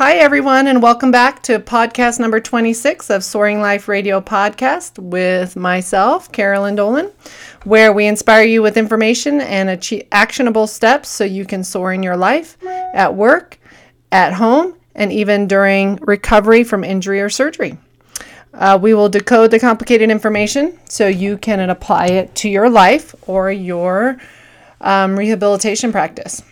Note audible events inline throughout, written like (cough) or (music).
Hi, everyone, and welcome back to podcast number 26 of Soaring Life Radio Podcast with myself, Carolyn Dolan, where we inspire you with information and achieve actionable steps so you can soar in your life, at work, at home, and even during recovery from injury or surgery. Uh, we will decode the complicated information so you can apply it to your life or your um, rehabilitation practice.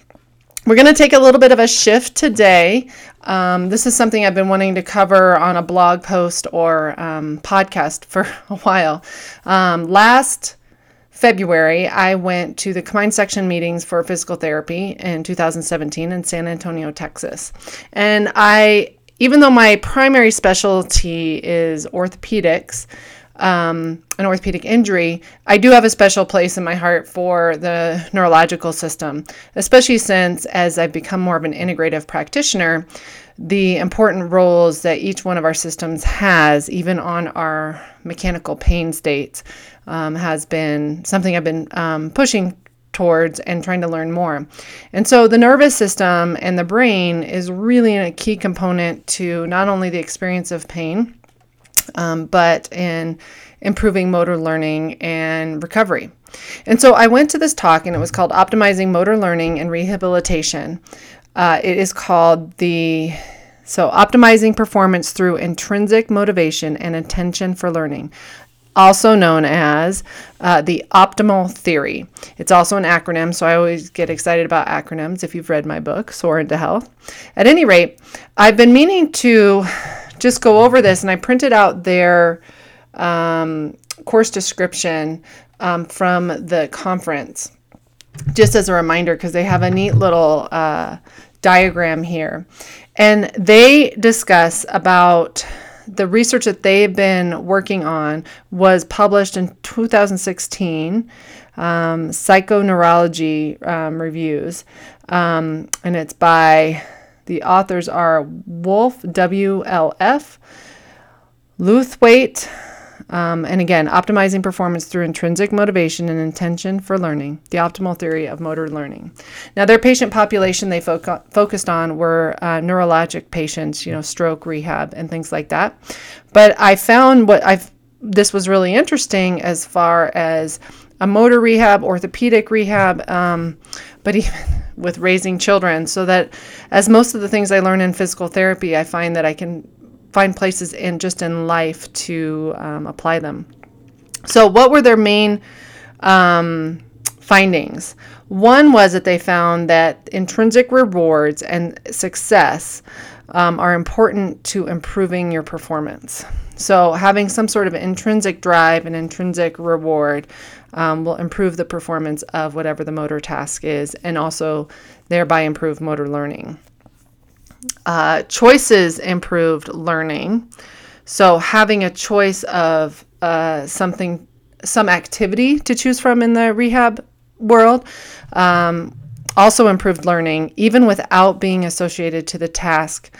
We're going to take a little bit of a shift today. Um, this is something I've been wanting to cover on a blog post or um, podcast for (laughs) a while. Um, last February, I went to the combined section meetings for physical therapy in 2017 in San Antonio, Texas. And I, even though my primary specialty is orthopedics, um, an orthopedic injury, I do have a special place in my heart for the neurological system, especially since as I've become more of an integrative practitioner, the important roles that each one of our systems has, even on our mechanical pain states, um, has been something I've been um, pushing towards and trying to learn more. And so the nervous system and the brain is really a key component to not only the experience of pain um, but in improving motor learning and recovery. And so I went to this talk, and it was called Optimizing Motor Learning and Rehabilitation. Uh, it is called the so optimizing performance through intrinsic motivation and attention for learning also known as uh, the optimal theory. It's also an acronym, so I always get excited about acronyms if you've read my book, Soar into Health. At any rate, I've been meaning to just go over this, and I printed out their um, course description um, from the conference just as a reminder because they have a neat little uh, diagram here. And they discuss about the research that they've been working on was published in 2016 um, psychoneurology um, reviews um, and it's by the authors are Wulf, W-L-F, Lewthwaite, um, and again, optimizing performance through intrinsic motivation and intention for learning, the optimal theory of motor learning. Now, their patient population they fo- focused on were uh, neurologic patients, you know, stroke rehab and things like that. But I found what I've this was really interesting as far as a motor rehab, orthopedic rehab, um, but even with raising children. So that as most of the things I learn in physical therapy, I find that I can find places in just in life to um, apply them. So, what were their main um, findings? One was that they found that intrinsic rewards and success um, are important to improving your performance. So, having some sort of intrinsic drive and intrinsic reward um, will improve the performance of whatever the motor task is and also thereby improve motor learning. Uh, choices improved learning. So, having a choice of uh, something, some activity to choose from in the rehab world um, also improved learning, even without being associated to the task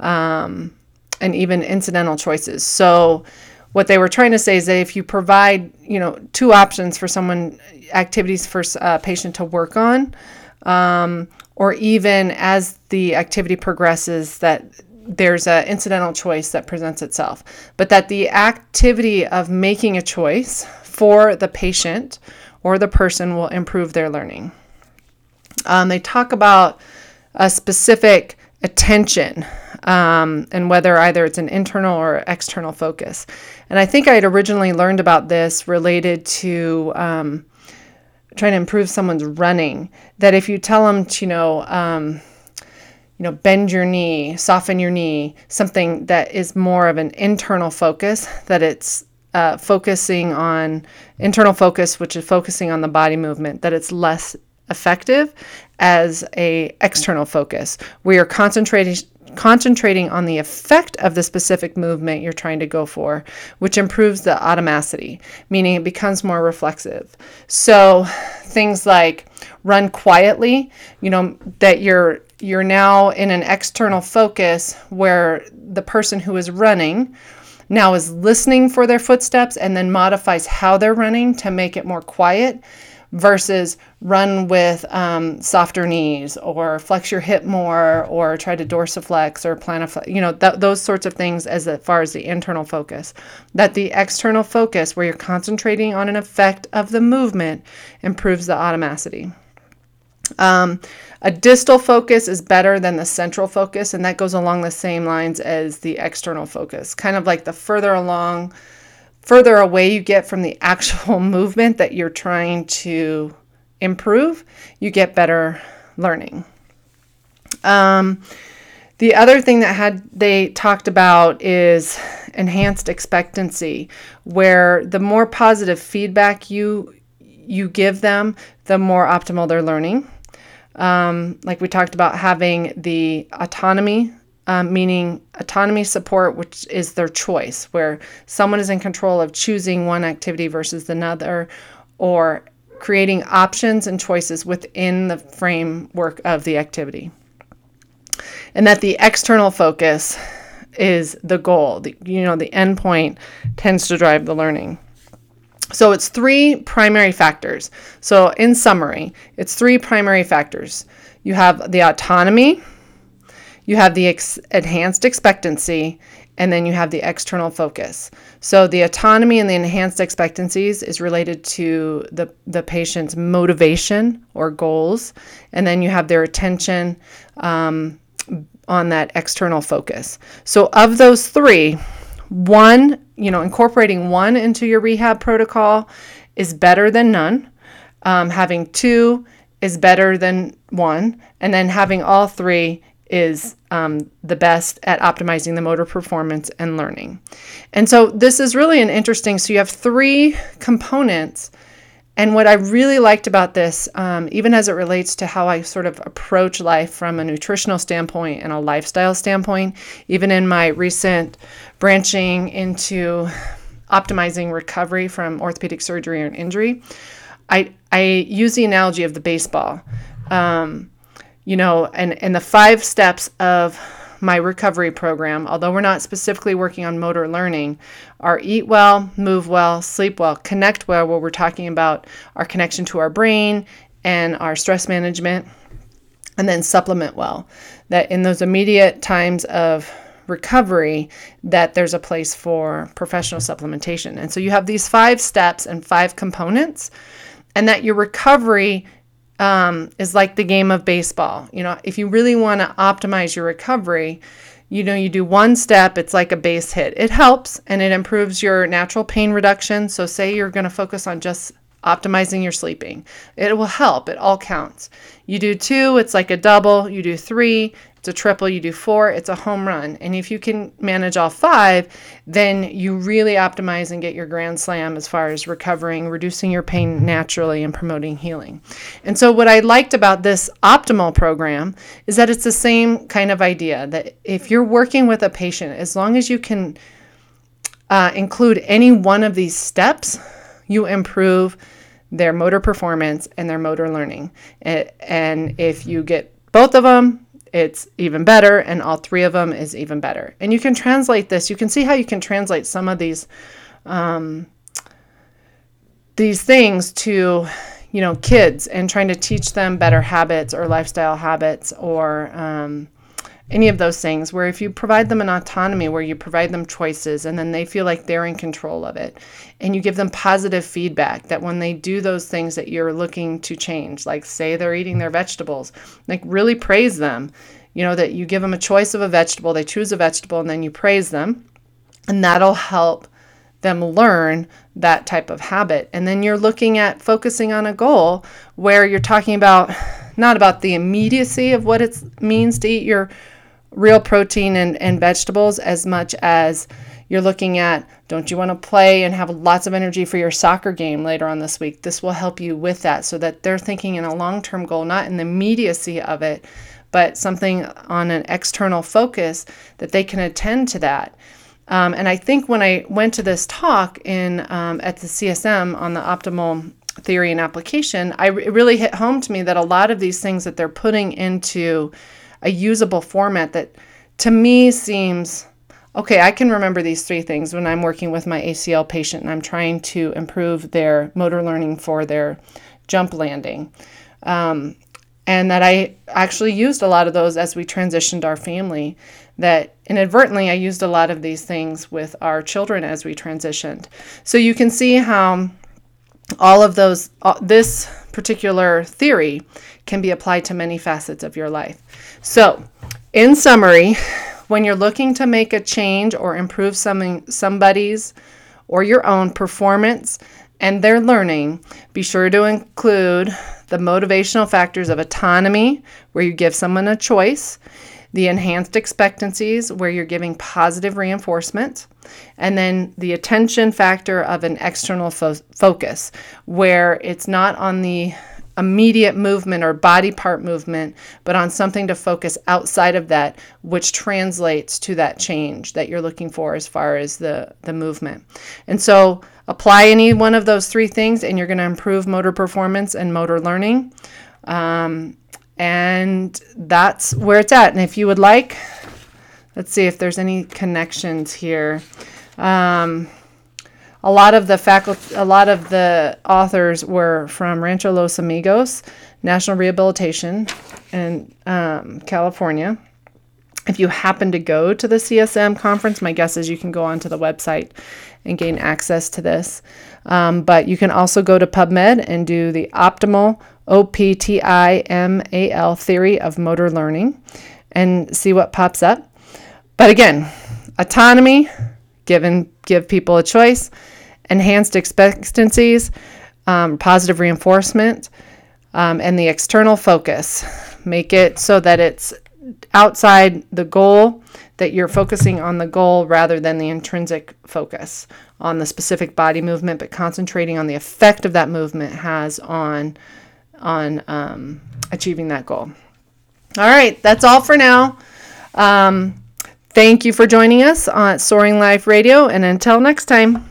um, and even incidental choices. So, what they were trying to say is that if you provide, you know, two options for someone, activities for a patient to work on, um, or even as the activity progresses, that there's an incidental choice that presents itself, but that the activity of making a choice for the patient or the person will improve their learning. Um, they talk about a specific attention um, and whether either it's an internal or external focus. And I think I had originally learned about this related to um, trying to improve someone's running. That if you tell them to, you know, um, you know, bend your knee, soften your knee, something that is more of an internal focus, that it's uh, focusing on internal focus, which is focusing on the body movement, that it's less effective as a external focus. We are concentrating concentrating on the effect of the specific movement you're trying to go for, which improves the automaticity, meaning it becomes more reflexive. So things like run quietly, you know, that you're you're now in an external focus where the person who is running now is listening for their footsteps and then modifies how they're running to make it more quiet versus run with um, softer knees or flex your hip more or try to dorsiflex or plantarflex, you know, th- those sorts of things as far as the internal focus. That the external focus, where you're concentrating on an effect of the movement, improves the automaticity. Um, a distal focus is better than the central focus, and that goes along the same lines as the external focus. Kind of like the further along, further away you get from the actual (laughs) movement that you're trying to improve, you get better learning. Um, the other thing that had they talked about is enhanced expectancy, where the more positive feedback you you give them, the more optimal they're learning. Um, like we talked about having the autonomy, um, meaning autonomy support, which is their choice, where someone is in control of choosing one activity versus another, or creating options and choices within the framework of the activity. And that the external focus is the goal. The, you know, the endpoint tends to drive the learning. So it's three primary factors. So, in summary, it's three primary factors. You have the autonomy, you have the ex- enhanced expectancy, and then you have the external focus. So, the autonomy and the enhanced expectancies is related to the, the patient's motivation or goals, and then you have their attention um, on that external focus. So, of those three, one, you know, incorporating one into your rehab protocol is better than none. Um, having two is better than one. And then having all three is um, the best at optimizing the motor performance and learning. And so this is really an interesting, so you have three components and what I really liked about this, um, even as it relates to how I sort of approach life from a nutritional standpoint and a lifestyle standpoint, even in my recent branching into optimizing recovery from orthopedic surgery or an injury, I, I use the analogy of the baseball. Um, you know, and, and the five steps of my recovery program, although we're not specifically working on motor learning, are eat well, move well, sleep well, connect well, where we're talking about our connection to our brain and our stress management, and then supplement well. That in those immediate times of recovery that there's a place for professional supplementation. And so you have these five steps and five components and that your recovery um, is like the game of baseball. You know, if you really want to optimize your recovery, you know, you do one step, it's like a base hit. It helps and it improves your natural pain reduction. So, say you're going to focus on just optimizing your sleeping, it will help. It all counts. You do two, it's like a double. You do three, it's a triple, you do four, it's a home run. And if you can manage all five, then you really optimize and get your grand slam as far as recovering, reducing your pain naturally, and promoting healing. And so, what I liked about this optimal program is that it's the same kind of idea that if you're working with a patient, as long as you can uh, include any one of these steps, you improve their motor performance and their motor learning. And if you get both of them, it's even better, and all three of them is even better. And you can translate this. You can see how you can translate some of these um, these things to you know kids and trying to teach them better habits or lifestyle habits or um, any of those things where if you provide them an autonomy where you provide them choices and then they feel like they're in control of it and you give them positive feedback that when they do those things that you're looking to change like say they're eating their vegetables like really praise them. You know that you give them a choice of a vegetable they choose a vegetable and then you praise them. And that'll help them learn that type of habit. And then you're looking at focusing on a goal where you're talking about (sighs) not about the immediacy of what it means to eat your real protein and, and vegetables as much as you're looking at don't you want to play and have lots of energy for your soccer game later on this week? This will help you with that so that they're thinking in a long-term goal not in the immediacy of it but something on an external focus that they can attend to that. Um, and i think when i went to this talk in um, at the csm on the optimal theory and application I, it really hit home to me that a lot of these things that they're putting into a usable format that to me seems okay, I can remember these three things when I'm working with my ACL patient and I'm trying to improve their motor learning for their jump landing. Um, and that I actually used a lot of those as we transitioned our family. That inadvertently I used a lot of these things with our children as we transitioned. So you can see how all of those, uh, this particular theory can be applied to many facets of your life. So, in summary, when you're looking to make a change or improve something, somebody's or your own performance and their learning, be sure to include the motivational factors of autonomy, where you give someone a choice, the enhanced expectancies, where you're giving positive reinforcement, and then the attention factor of an external fo- focus, where it's not on the immediate movement or body part movement, but on something to focus outside of that, which translates to that change that you're looking for as far as the, the movement. And so apply any one of those three things, and you're going to improve motor performance and motor learning. Um, and that's where it's at. And if you would like, let's see if there's any connections here. Um, a lot of the faculty, a lot of the authors were from Rancho Los Amigos National Rehabilitation in um, California. If you happen to go to the CSM conference, my guess is you can go onto the website and gain access to this. Um, but you can also go to PubMed and do the optimal OPTIMAL theory of motor learning and see what pops up. But again, autonomy, given give people a choice, enhanced expectancies, um, positive reinforcement, um, and the external focus. Make it so that it's outside the goal, that you're focusing on the goal rather than the intrinsic focus on the specific body movement, but concentrating on the effect of that movement has on on um, achieving that goal. All right, that's all for now. Um, Thank you for joining us on Soaring Life Radio, and until next time.